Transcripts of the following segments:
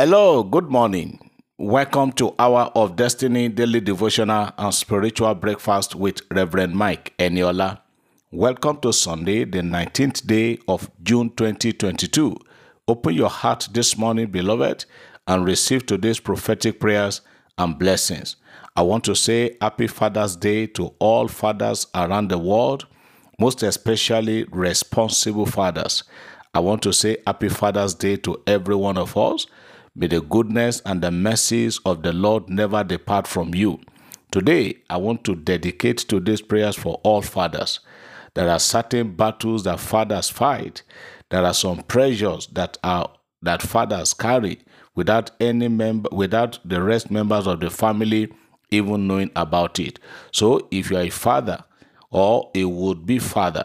Hello, good morning. Welcome to Hour of Destiny Daily Devotional and Spiritual Breakfast with Reverend Mike Eniola. Welcome to Sunday, the 19th day of June 2022. Open your heart this morning, beloved, and receive today's prophetic prayers and blessings. I want to say Happy Father's Day to all fathers around the world, most especially responsible fathers. I want to say Happy Father's Day to every one of us. May the goodness and the mercies of the Lord never depart from you. Today, I want to dedicate today's prayers for all fathers. There are certain battles that fathers fight. There are some pressures that are that fathers carry without any member without the rest members of the family even knowing about it. So if you are a father or a would-be father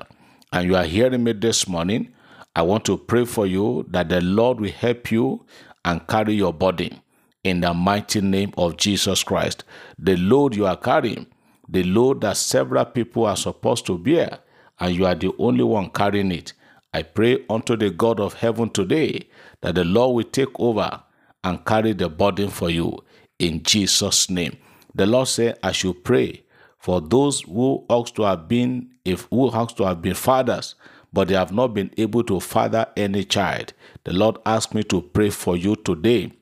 and you are hearing me this morning, I want to pray for you that the Lord will help you and carry your burden in the mighty name of Jesus Christ. The load you are carrying, the load that several people are supposed to bear, and you are the only one carrying it. I pray unto the God of heaven today that the Lord will take over and carry the burden for you in Jesus' name. The Lord said, I should pray for those who ought to have been if who ought to have been fathers but they have not been able to father any child. The Lord asked me to pray for you today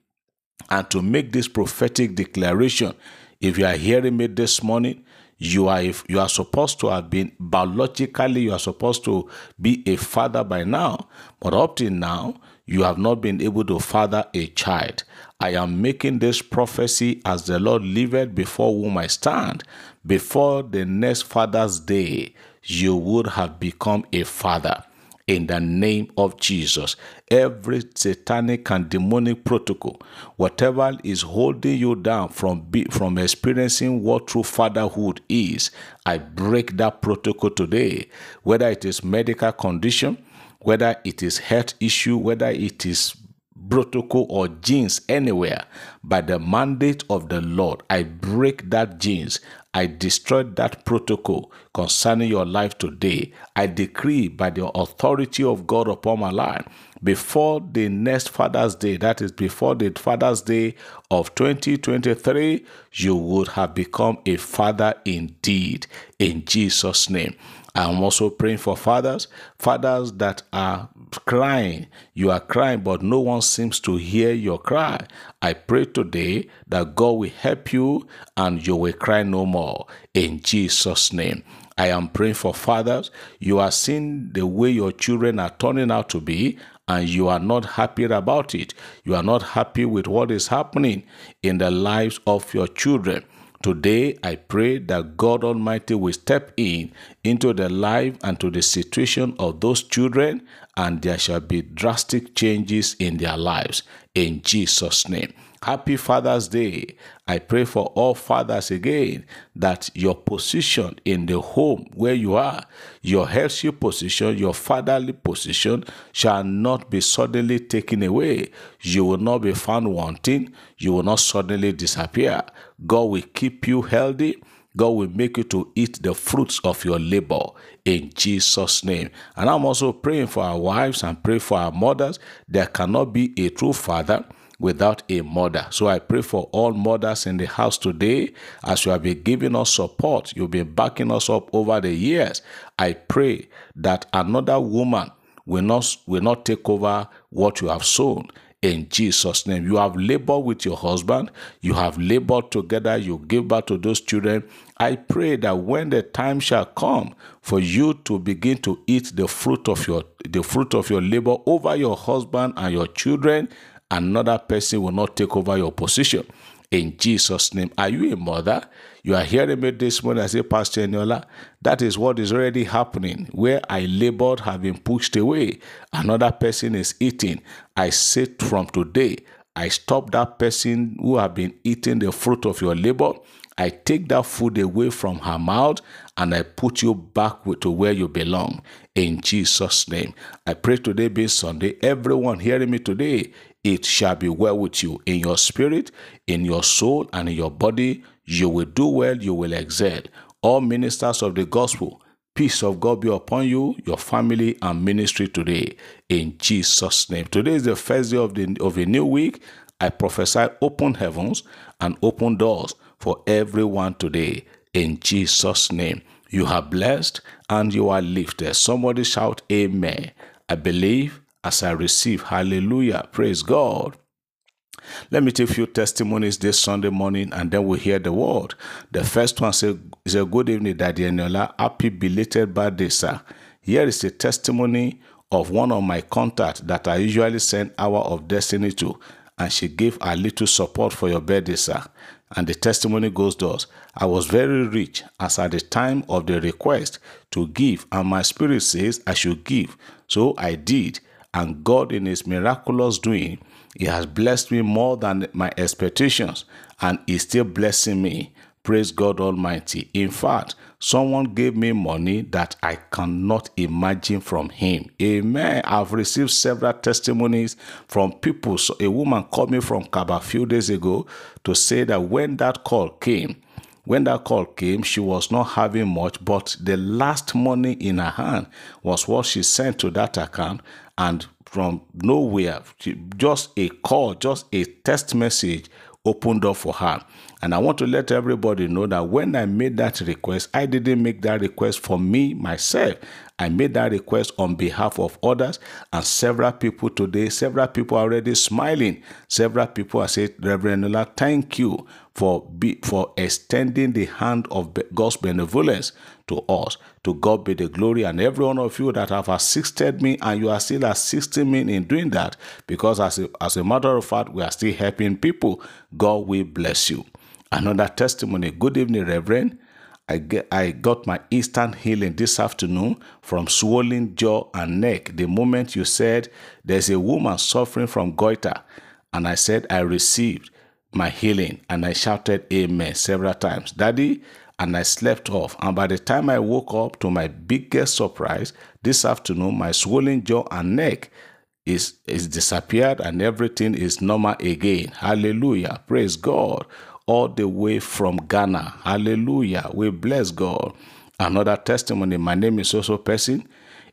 and to make this prophetic declaration. If you are hearing me this morning, you are you are supposed to have been biologically you are supposed to be a father by now but up till now you have not been able to father a child i am making this prophecy as the lord liveth before whom i stand before the next father's day you would have become a father in the name of Jesus. Every satanic and demonic protocol, whatever is holding you down from be, from experiencing what true fatherhood is, I break that protocol today. Whether it is medical condition, whether it is health issue, whether it is protocol or genes anywhere by the mandate of the Lord. I break that genes. I destroy that protocol concerning your life today. I decree by the authority of God upon my life before the next Father's Day, that is before the Father's Day of 2023, you would have become a father indeed in Jesus' name. I'm also praying for fathers, fathers that are crying. You are crying, but no one seems to hear your cry. I pray today that God will help you and you will cry no more in Jesus' name. I am praying for fathers. You are seeing the way your children are turning out to be, and you are not happy about it. You are not happy with what is happening in the lives of your children. Today, I pray that God Almighty will step in into the life and to the situation of those children, and there shall be drastic changes in their lives. In Jesus' name. Happy Father's Day. I pray for all fathers again that your position in the home where you are, your healthy position, your fatherly position shall not be suddenly taken away. You will not be found wanting. You will not suddenly disappear. God will keep you healthy. God will make you to eat the fruits of your labor in Jesus' name. And I'm also praying for our wives and pray for our mothers. There cannot be a true father without a mother. So I pray for all mothers in the house today as you have been giving us support, you've been backing us up over the years. I pray that another woman will not will not take over what you have sown in Jesus' name. You have labored with your husband, you have labored together, you give birth to those children. I pray that when the time shall come for you to begin to eat the fruit of your the fruit of your labor over your husband and your children, another person will not take over your position. In Jesus' name. Are you a mother? You are hearing me this morning. I say, Pastor Eniola, that is what is already happening. Where I labored have been pushed away. Another person is eating. I say from today, I stop that person who have been eating the fruit of your labor. I take that food away from her mouth and I put you back to where you belong in Jesus' name. I pray today being Sunday, everyone hearing me today, it shall be well with you in your spirit, in your soul, and in your body. You will do well, you will excel. All ministers of the gospel, peace of God be upon you, your family, and ministry today in Jesus' name. Today is the first day of, the, of a new week. I prophesy open heavens and open doors for everyone today in Jesus' name. You are blessed and you are lifted. Somebody shout, Amen. I believe as I receive. Hallelujah. Praise God. Let me take a few testimonies this Sunday morning and then we'll hear the word. The first one says, is a good evening, Daddy Eniola. Happy belated birthday, sir. Here is a testimony of one of my contacts that I usually send Hour of Destiny to, and she gave a little support for your birthday, sir. And the testimony goes thus I was very rich as at the time of the request to give, and my spirit says I should give. So I did, and God, in His miraculous doing, He has blessed me more than my expectations, and is still blessing me. Praise God Almighty. In fact, someone gave me money that I cannot imagine from him. Amen. I've received several testimonies from people. So a woman called me from Kaba a few days ago to say that when that call came, when that call came, she was not having much, but the last money in her hand was what she sent to that account. And from nowhere, just a call, just a text message opened up for her. And I want to let everybody know that when I made that request, I didn't make that request for me, myself. I made that request on behalf of others, and several people today, several people are already smiling. Several people are saying, Reverend Nola, thank you for be, for extending the hand of God's benevolence to us. To God be the glory, and every one of you that have assisted me, and you are still assisting me in doing that, because as a, as a matter of fact, we are still helping people. God will bless you. Another testimony. Good evening, Reverend. I, get, I got my instant healing this afternoon from swollen jaw and neck the moment you said there's a woman suffering from goiter. And I said, I received my healing. And I shouted, Amen, several times. Daddy, and I slept off. And by the time I woke up, to my biggest surprise, this afternoon, my swollen jaw and neck is, is disappeared and everything is normal again. Hallelujah. Praise God all the way from Ghana. Hallelujah. We bless God. Another testimony. My name is also Person.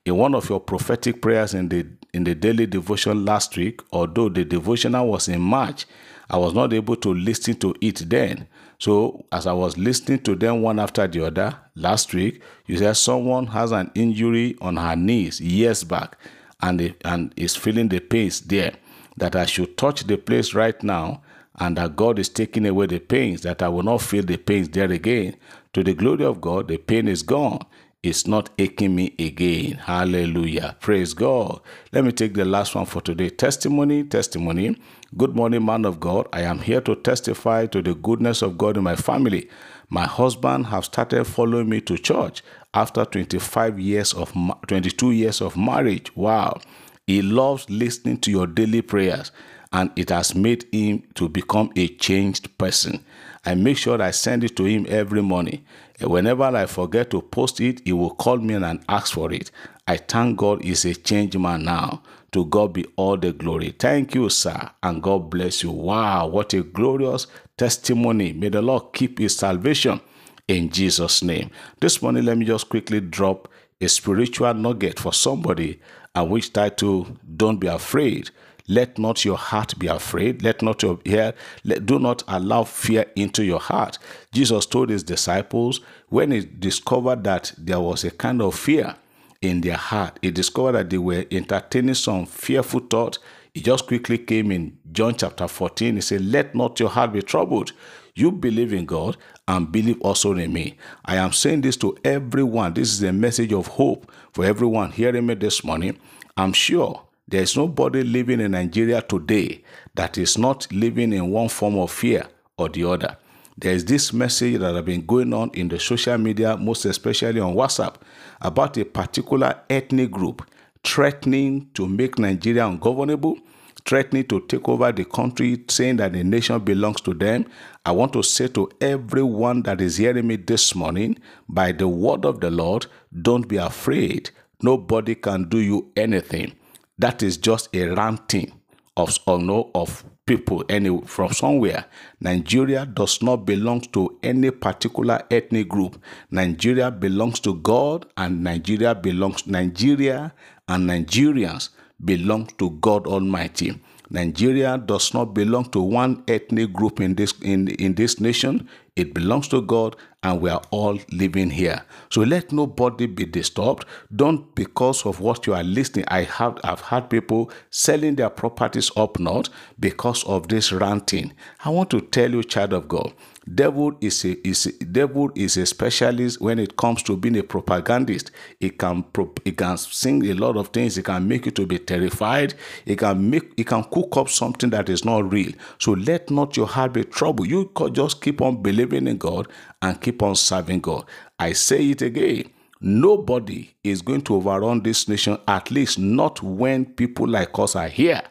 In one of your prophetic prayers in the in the daily devotion last week, although the devotional was in March, I was not able to listen to it then. So as I was listening to them one after the other last week, you said someone has an injury on her knees years back and, and is feeling the pains there. That I should touch the place right now and that God is taking away the pains, that I will not feel the pains there again. To the glory of God, the pain is gone. It's not aching me again. Hallelujah. Praise God. Let me take the last one for today. Testimony, testimony. Good morning, man of God. I am here to testify to the goodness of God in my family. My husband have started following me to church after 25 years of 22 years of marriage. Wow. He loves listening to your daily prayers and it has made him to become a changed person. I make sure I send it to him every morning. Whenever I forget to post it, he will call me and ask for it. I thank God he's a changed man now. To God be all the glory. Thank you, sir, and God bless you. Wow, what a glorious testimony. May the Lord keep his salvation in Jesus' name. This morning, let me just quickly drop a spiritual nugget for somebody, and which title, Don't Be Afraid. Let not your heart be afraid. Let not your hear, let, do not allow fear into your heart. Jesus told his disciples when he discovered that there was a kind of fear in their heart, he discovered that they were entertaining some fearful thought. He just quickly came in John chapter 14. He said, Let not your heart be troubled. You believe in God and believe also in me. I am saying this to everyone. This is a message of hope for everyone hearing me this morning. I'm sure there is nobody living in Nigeria today that is not living in one form of fear or the other. There is this message that has been going on in the social media, most especially on WhatsApp, about a particular ethnic group threatening to make Nigeria ungovernable, threatening to take over the country, saying that the nation belongs to them. I want to say to everyone that is hearing me this morning, by the word of the Lord, don't be afraid. Nobody can do you anything that is just a ranting of or no of people any from somewhere. Nigeria does not belong to any particular ethnic group. Nigeria belongs to God and Nigeria belongs Nigeria and Nigerians belong to God Almighty. Nigeria does not belong to one ethnic group in this in, in this nation. It belongs to God and we are all living here. So let nobody be disturbed. Don't because of what you are listening. I have I've had people selling their properties up north because of this ranting. I want to tell you, child of God, devil is a, is a, devil is a specialist when it comes to being a propagandist it can it can sing a lot of things it can make you to be terrified it can make it can cook up something that is not real so let not your heart be troubled you just keep on believing in god and keep on serving god i say it again nobody is going to overrun this nation at least not when people like us are here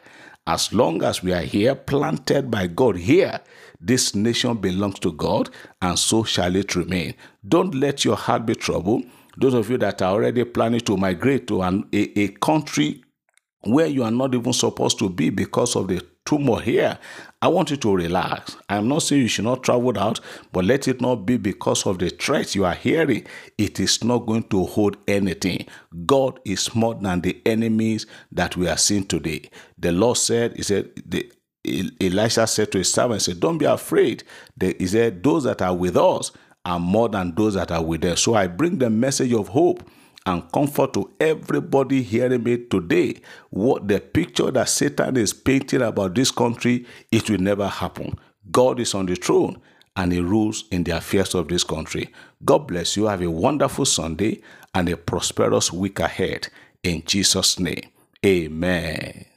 as long as we are here, planted by God here, this nation belongs to God, and so shall it remain. Don't let your heart be troubled. Those of you that are already planning to migrate to an, a, a country where you are not even supposed to be because of the tumor here, I want you to relax. I'm not saying you should not travel out, but let it not be because of the threats you are hearing. It is not going to hold anything. God is more than the enemies that we are seeing today. The Lord said, He said, the, Elisha said to his servant, said, Don't be afraid. He said, Those that are with us are more than those that are with them. So I bring the message of hope and comfort to everybody hearing me today. What the picture that Satan is painting about this country, it will never happen. God is on the throne and he rules in the affairs of this country. God bless you. Have a wonderful Sunday and a prosperous week ahead. In Jesus' name, amen.